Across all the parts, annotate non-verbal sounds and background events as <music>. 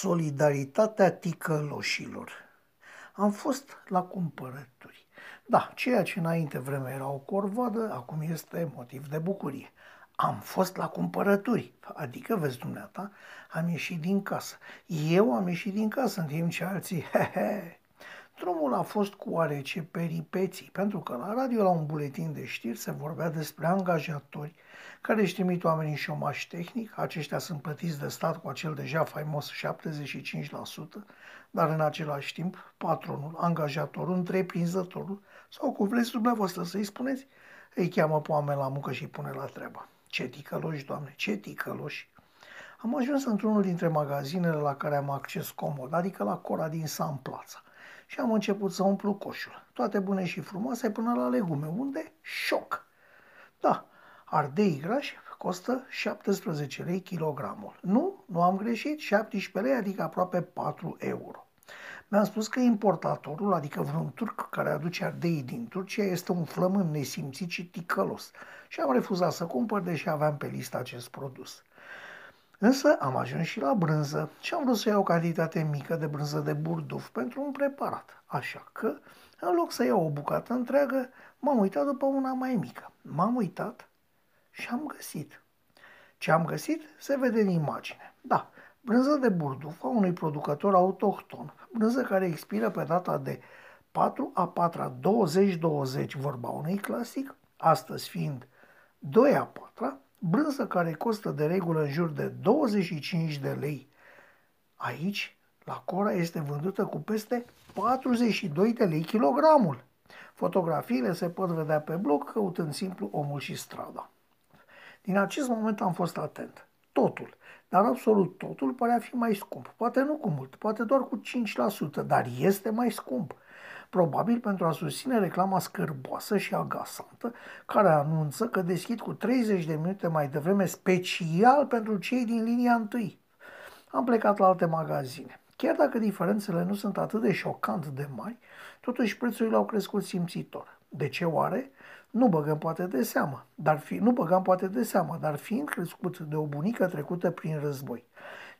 Solidaritatea ticăloșilor. Am fost la cumpărături. Da, ceea ce înainte vreme era o corvoadă, acum este motiv de bucurie. Am fost la cumpărături, adică, vezi dumneata, am ieșit din casă. Eu am ieșit din casă în timp ce alții, <laughs> he, he, Drumul a fost cu oarece peripeții, pentru că la radio, la un buletin de știri, se vorbea despre angajatori care își trimit oamenii în șomaș tehnic, aceștia sunt plătiți de stat cu acel deja faimos 75%, dar în același timp patronul, angajatorul, întreprinzătorul, sau cum vreți dumneavoastră să-i spuneți, îi cheamă pe oameni la muncă și îi pune la treabă. Ce ticăloși, doamne, ce ticăloși! Am ajuns într-unul dintre magazinele la care am acces comod, adică la Cora din San Plața și am început să umplu coșul. Toate bune și frumoase până la legume, unde șoc. Da, ardei grași costă 17 lei kilogramul. Nu, nu am greșit, 17 lei, adică aproape 4 euro. Mi-am spus că importatorul, adică vreun turc care aduce ardei din Turcia, este un flămân nesimțit și ticălos și am refuzat să cumpăr, deși aveam pe listă acest produs. Însă am ajuns și la brânză și am vrut să iau o cantitate mică de brânză de burduf pentru un preparat. Așa că, în loc să iau o bucată întreagă, m-am uitat după una mai mică. M-am uitat și am găsit. Ce am găsit se vede în imagine. Da, brânză de burduf a unui producător autohton, brânză care expiră pe data de 4 a 4 2020, vorba unui clasic, astăzi fiind 2 a 4 brânză care costă de regulă în jur de 25 de lei. Aici, la Cora, este vândută cu peste 42 de lei kilogramul. Fotografiile se pot vedea pe blog căutând simplu omul și strada. Din acest moment am fost atent. Totul, dar absolut totul părea fi mai scump. Poate nu cu mult, poate doar cu 5%, dar este mai scump probabil pentru a susține reclama scârboasă și agasantă, care anunță că deschid cu 30 de minute mai devreme special pentru cei din linia întâi. Am plecat la alte magazine. Chiar dacă diferențele nu sunt atât de șocant de mari, totuși prețurile au crescut simțitor. De ce oare? Nu băgăm poate de seamă, dar fi, nu băgăm poate de seamă, dar fiind crescut de o bunică trecută prin război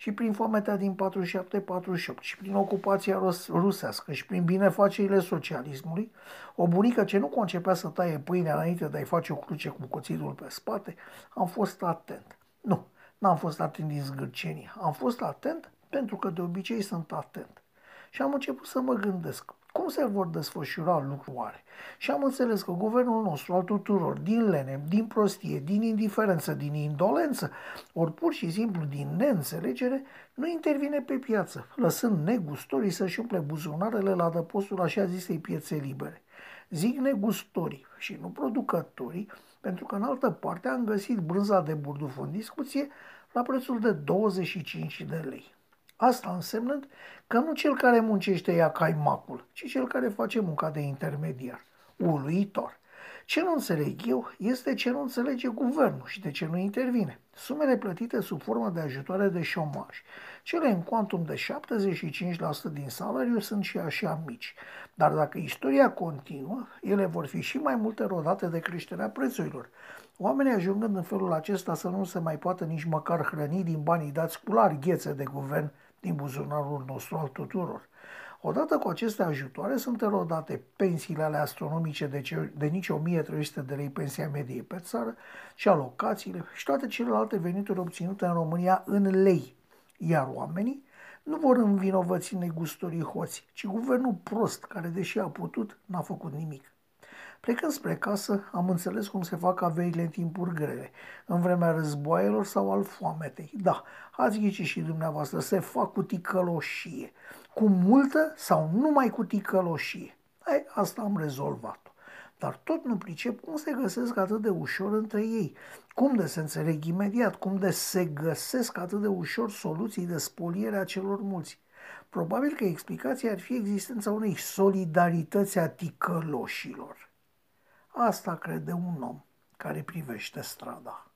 și prin fometea din 47-48 și prin ocupația rusească și prin binefacerile socialismului, o bunică ce nu concepea să taie pâinea înainte de a-i face o cruce cu cuțitul pe spate, am fost atent. Nu, n-am fost atent din zgârcenii, am fost atent pentru că de obicei sunt atent. Și am început să mă gândesc, cum se vor desfășura lucrurile? Și am înțeles că guvernul nostru, al tuturor, din lene, din prostie, din indiferență, din indolență, ori pur și simplu din neînțelegere, nu intervine pe piață, lăsând negustorii să-și umple buzunarele la adăpostul așa zisei piețe libere. Zic negustorii și nu producătorii, pentru că în altă parte am găsit brânza de burduf în discuție la prețul de 25 de lei. Asta însemnând că nu cel care muncește ia caimacul, ci cel care face munca de intermediar. Uluitor. Ce nu înțeleg eu este ce nu înțelege guvernul și de ce nu intervine. Sumele plătite sub formă de ajutoare de șomaj, cele în cuantum de 75% din salariu sunt și așa mici. Dar dacă istoria continuă, ele vor fi și mai multe rodate de creșterea prețurilor. Oamenii ajungând în felul acesta să nu se mai poată nici măcar hrăni din banii dați cu larghețe de guvern din buzunarul nostru al tuturor. Odată cu aceste ajutoare sunt erodate pensiile ale astronomice de, ce, de nici 1300 de lei pensia medie pe țară și alocațiile și toate celelalte venituri obținute în România în lei. Iar oamenii nu vor învinovăți negustorii hoți, ci guvernul prost, care deși a putut, n-a făcut nimic. Plecând spre casă, am înțeles cum se fac averile în timpuri grele, în vremea războaielor sau al foametei. Da, ați ghicit și dumneavoastră, se fac cu ticăloșie. Cu multă sau numai cu ticăloșie. Ei, asta am rezolvat-o. Dar tot nu pricep cum se găsesc atât de ușor între ei, cum de se înțeleg imediat, cum de se găsesc atât de ușor soluții de spoliere a celor mulți. Probabil că explicația ar fi existența unei solidarități a ticăloșilor. Asta crede un om care privește strada.